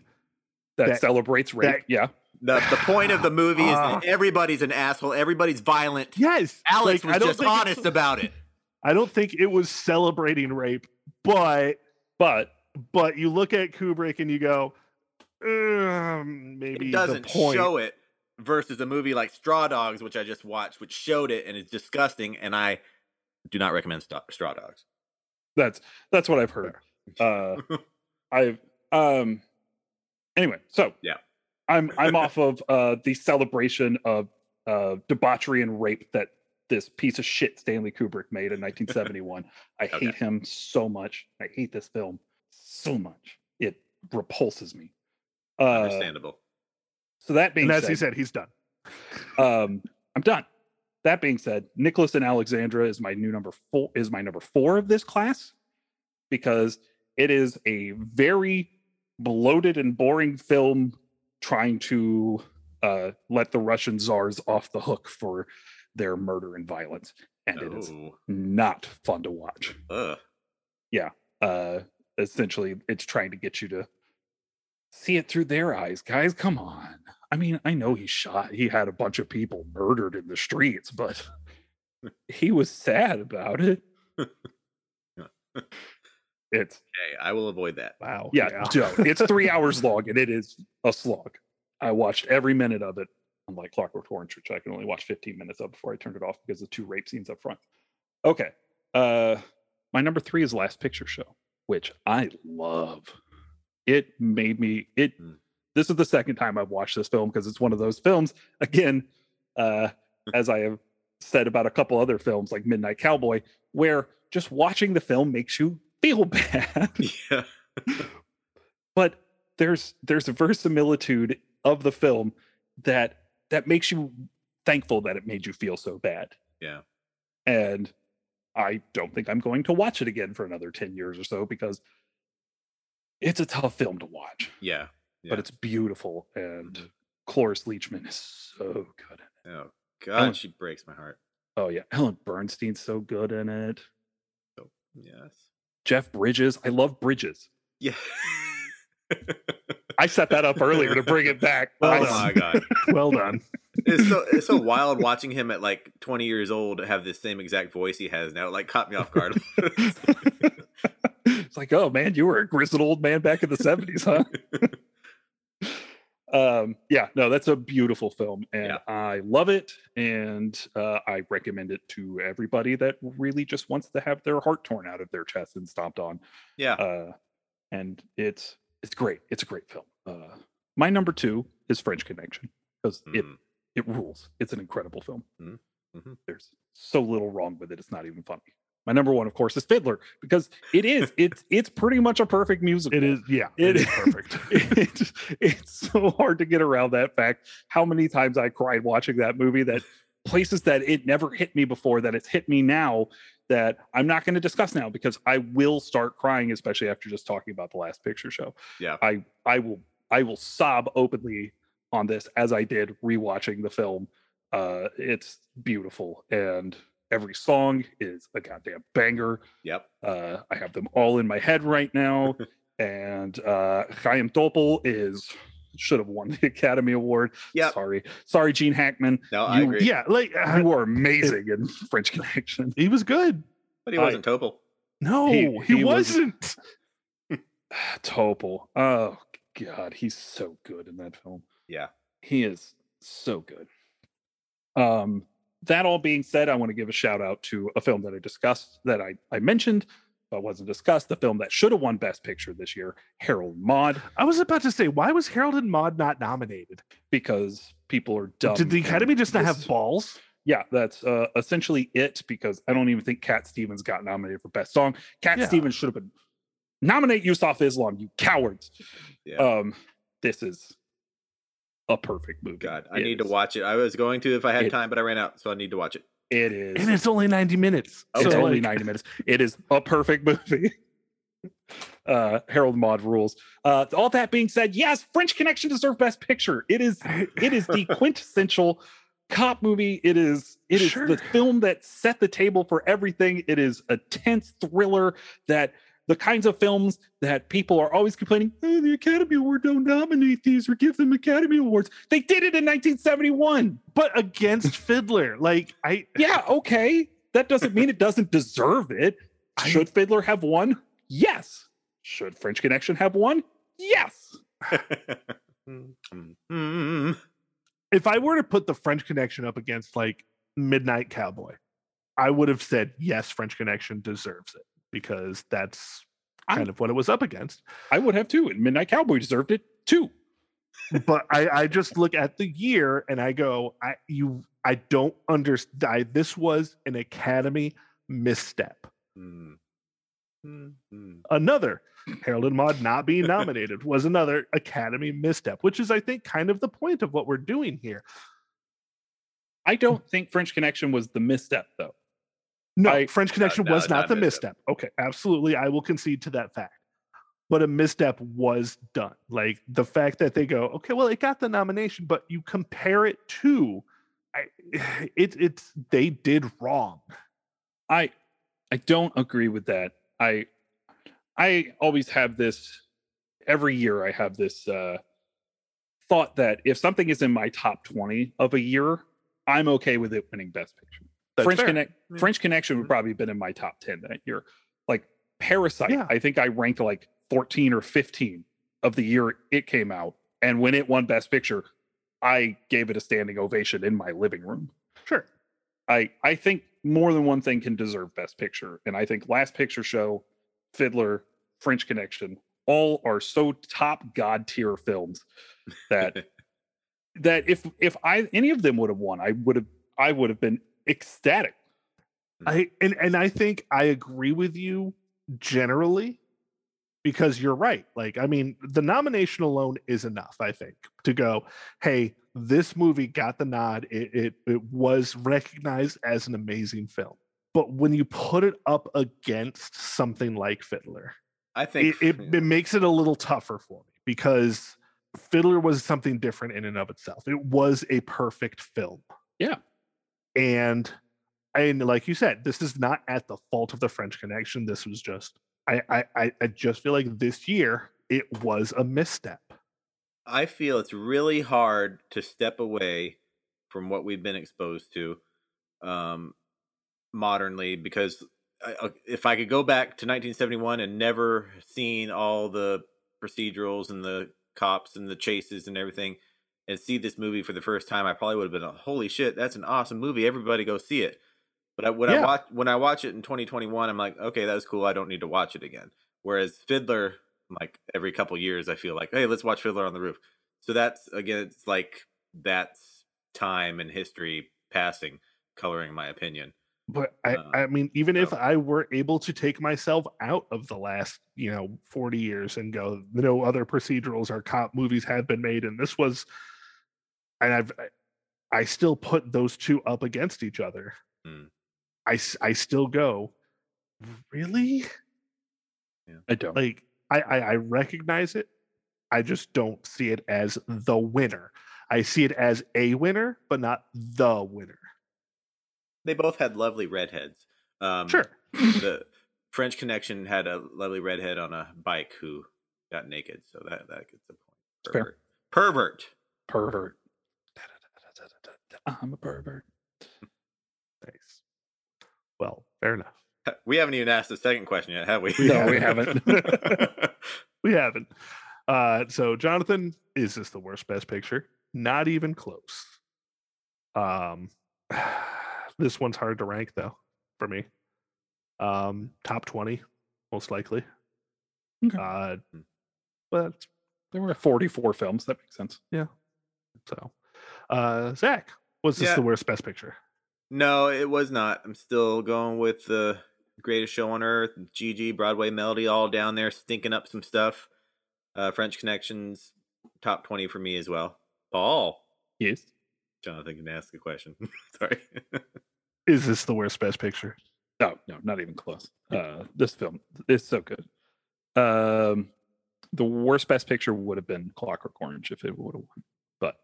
That, That- celebrates rape. that- yeah. The the point of the movie is that everybody's an asshole. Everybody's violent. Yes. Alex like, I was don't just honest about it. I don't think it was celebrating rape, but But but you look at Kubrick and you go, um, maybe It doesn't point. show it versus a movie like Straw Dogs, which I just watched, which showed it and it's disgusting. And I do not recommend Sta- Straw Dogs. that's that's what I've heard. Uh I've um anyway, so Yeah. I'm I'm off of uh the celebration of uh debauchery and rape that this piece of shit Stanley Kubrick made in 1971. I Okay. hate him so much. I hate this film so much. It repulses me. Uh Understandable. so that being And as said, he said, he's done. um I'm done. That being said, Nicholas and Alexandra is my new number four is my number four of this class because it is a very bloated and boring film trying to uh, let the Russian czars off the hook for their murder and violence, and it is Oh, not fun to watch. ugh. Uh, essentially, it's trying to get you to see it through their eyes, guys. Come on. I mean, I know he shot, he had a bunch of people murdered in the streets, but he was sad about it. It's Okay, I will avoid that. Wow. yeah, don't. it's three hours long and it is a slog. I watched every minute of it, unlike Clockwork Orange, which I can only watch 15 minutes of before I turned it off because of two rape scenes up front. Okay. Uh my number three is Last Picture Show, which I love. It made me it Mm. this is the second time I've watched this film because it's one of those films, again, uh, as I have said about a couple other films like Midnight Cowboy, where just watching the film makes you feel bad. yeah. but there's there's a verisimilitude of the film that that makes you thankful that it made you feel so bad. Yeah. And I don't think I'm going to watch it again for another 10 years or so because it's a tough film to watch, Yeah. but it's beautiful and Mhm. Cloris Leachman is so good. in it. Oh God, Ellen- she breaks my heart. Oh yeah, Ellen Burstyn's so good in it. Oh, Yes. Jeff Bridges, I love Bridges. Yeah. I set that up earlier to bring it back. oh my God. Well done. It's so it's so wild watching him at like 20 years old have the same exact voice he has now. It like caught me off guard. it's like, oh man, you were a grizzled old man back in the 70s, huh? um, yeah, no, that's a beautiful film, and Yeah. I love it, and uh, I recommend it to everybody that really just wants to have their heart torn out of their chest and stomped on. yeah. Uh, and it's it's great. It's a great film. Uh, my number two is French Connection because it Mm. it rules. It's an incredible film. Mhm, mhm. There's so little wrong with it. It's not even funny. My number one, of course, is Fiddler because it is. It's it's pretty much a perfect musical. It is, yeah, It it is perfect. It, it's so hard to get around that fact. How many times I cried watching that movie? That places that it never hit me before, that it's hit me now. That I'm not going to discuss now because I will start crying, especially after just talking about the last picture show. Yeah. I I will I will sob openly on this as I did rewatching the film. Uh, it's beautiful and every song is a goddamn banger. Yep. Uh, I have them all in my head right now. and uh, Chaim Topol is should have won the Academy Award. Yep. Sorry, sorry, Gene Hackman. No, I You- agree. yeah, like uh, You were amazing in French Connection. he was good. But he wasn't Topol. No, He- he, he was- wasn't. Topol. Oh God, he's so good in that film. Yeah. He is so good. Um, that all being said, I want to give a shout out to a film that I discussed that I, I mentioned but wasn't discussed. The film that should have won Best Picture this year, Harold and Maude, I was about to say, why was Harold and Maude not nominated? because people are dumb. Did the Academy just not this- have balls? Yeah, that's uh, essentially it. Because I don't even think Cat Stevens got nominated for Best Song. Cat Yeah. Stevens should have been nominate Yusuf Islam. You cowards. Yeah. Um, this is a perfect movie. God, I It need to watch it. I was going to if I had It- time, but I ran out, so I need to watch it. It is. And it's only 90 minutes. it's only 90 minutes. It is a perfect movie. Uh, Harold Maude rules. Uh, all that being said, yes, French Connection deserves Best Picture. It is it is the quintessential cop movie. It is it is Sure. the film that set the table for everything. It is a tense thriller that the kinds of films that people are always complaining, oh, the Academy Award don't nominate these or give them Academy Awards. They did it in 1971. but against Fiddler. Like, I, Yeah, okay. That doesn't mean it doesn't deserve it. Should Fiddler have won? Yes. Should French Connection have won? Yes. If I were to put the French Connection up against like Midnight Cowboy, I would have said yes, French Connection deserves it because that's kind of what it was up against. I would have too. And Midnight Cowboy deserved it too. but I, I just look at the year and I go, I you I don't understand. This was an Academy misstep. Mm. Mm, mm. Another Harold and Maude not being nominated was another Academy misstep, which is I think kind of the point of what we're doing here. I don't think French Connection was the misstep though. No, I- French Connection no, was not not the misstep. misstep. Okay, absolutely. I will concede to that fact. But a misstep was done. Like the fact that they go, okay, well, it got the nomination, but you compare it to, I, it, it's they did wrong. I I don't agree with that. I I always have this every year I have this uh thought that if something is in my top 20 of a year, I'm okay with it winning best picture. That's French fair. Connect Yeah. French Connection would Mhm. probably have been in my top 10 that year. Like Parasite, Yeah. I think I ranked like 14 or 15 of the year it came out. And when it won Best Picture, I gave it a standing ovation in my living room. Sure. I I think more than one thing can deserve Best Picture, and I think Last Picture Show, Fiddler, French Connection, all are so top god tier films that that if if I any of them would have won, I would have I would have been ecstatic. Mm. I and and I think I agree with you generally because you're right. Like, I mean, the nomination alone is enough, I think, to go, hey, this movie got the nod. It it, it was recognized as an amazing film. But when you put it up against something like Fiddler, I think it, it, it makes it a little tougher for me because Fiddler was something different in and of itself. It was a perfect film. Yeah. And and like you said, this is not at the fault of the French Connection. This was just I I I just feel like this year it was a misstep. I feel it's really hard to step away from what we've been exposed to um, modernly because I, if I could go back to 1971 and never seen all the procedurals and the cops and the chases and everything and see this movie for the first time, I probably would have been, holy shit, that's an awesome movie. Everybody go see it. But I, when yeah. I watch when I watch it in 2021, I'm like, okay, that was cool. I don't need to watch it again. Whereas Fiddler, like every couple years, I feel like, hey, let's watch Fiddler on the Roof. So that's again, it's like that's time and history passing, coloring my opinion. But I, uh, I mean, even so. if I were able to take myself out of the last, you know, 40 years and go, no other procedurals or cop movies have been made, and this was, and I've, I still put those two up against each other. Mm. I, I still go, really? Yeah. I don't like. I, I I recognize it. I just don't see it as the winner. I see it as a winner, but not the winner. They both had lovely redheads. Um, sure. the French Connection had a lovely redhead on a bike who got naked, so that that gets the point. Pervert. Pervert. Pervert. I'm a pervert. Nice. Well, fair enough. We haven't even asked the second question yet, have we? No, we haven't. we haven't. Uh, so, Jonathan, is this the worst best picture? Not even close. Um, this one's hard to rank though for me. Um, top twenty, most likely. Okay. Uh, hmm. but there were forty-four films. That makes sense. Yeah. So, uh, Zach, was this yeah. the worst best picture? No, it was not. I'm still going with the greatest show on earth, GG, Broadway Melody, all down there stinking up some stuff. Uh, French Connections, top 20 for me as well. Paul. Yes. Jonathan can ask a question. Sorry. Is this the worst best picture? No, no, not even close. Uh, this film is so good. Um, the worst best picture would have been Clockwork Orange if it would have won, but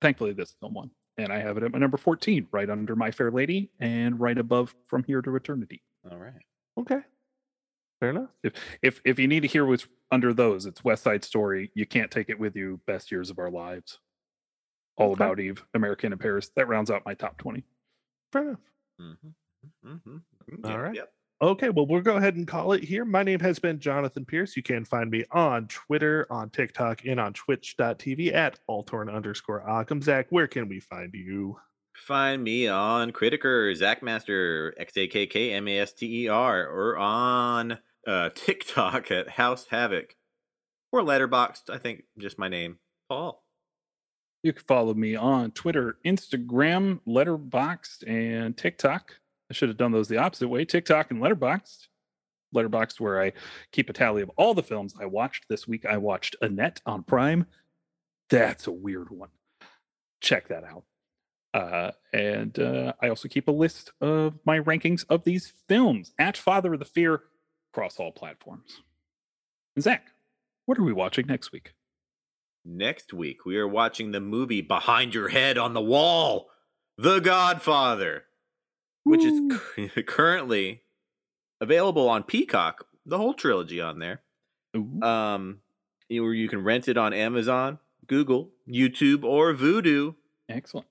thankfully this film won and I have it at my number 14, right under My Fair Lady and right above From Here to Eternity. All right. Okay. Fair enough. If if if you need to hear what's under those, it's West Side Story, You Can't Take It With You, Best Years of Our Lives, All okay. About Eve, American in Paris. That rounds out my top 20. Fair enough. Mm-hmm. Mm-hmm. mm-hmm. All right. Yep. Okay, well, we'll go ahead and call it here. My name has been Jonathan Pierce. You can find me on Twitter, on TikTok, and on twitch.tv at Altorn underscore Occam. Zach, where can we find you? Find me on Criticker, Zachmaster, X A K K M A S T E R, or on uh, TikTok at House Havoc, or Letterboxd. I think just my name, Paul. You can follow me on Twitter, Instagram, Letterboxd, and TikTok I should have done those the opposite way. TikTok and Letterboxd. Letterboxd, where I keep a tally of all the films I watched this week. I watched Annette on Prime. That's a weird one. Check that out. Uh, and uh, I also keep a list of my rankings of these films at Father of the Fear across all platforms. And Zach, what are we watching next week? Next week, we are watching the movie Behind Your Head on the Wall, The Godfather which is currently available on Peacock, the whole trilogy on there. Ooh. Um, you, you can rent it on Amazon, Google, YouTube, or Vudu. Excellent.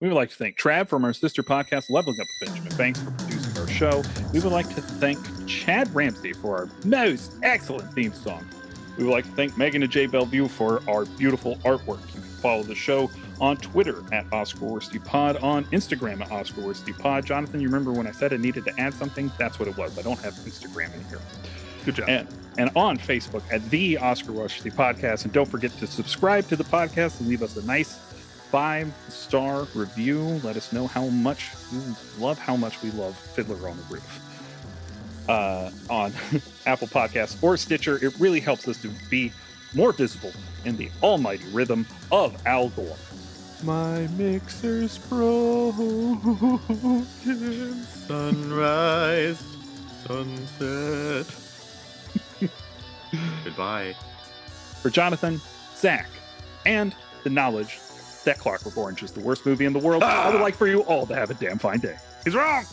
We would like to thank Trav from our sister podcast, Leveling Up with Benjamin Banks, for producing our show. We would like to thank Chad Ramsey for our most excellent theme song. We would like to thank Megan and Jay Bellevue for our beautiful artwork. You can follow the show on Twitter at Oscar Worsty Pod, on Instagram at Oscar Worsty Pod. Jonathan, you remember when I said I needed to add something? That's what it was. I don't have Instagram in here. Good job. And and on Facebook at the Oscar the podcast. And don't forget to subscribe to the podcast and leave us a nice five star review. Let us know how much you love how much we love Fiddler on the Roof uh, on Apple Podcasts or Stitcher. It really helps us to be more visible in the almighty rhythm of Al Gore. My mixer's broken. Sunrise, sunset. Goodbye. For Jonathan, Zach, and the knowledge that Clockwork Orange is the worst movie in the world, I would ah! like for you all to have a damn fine day. He's wrong.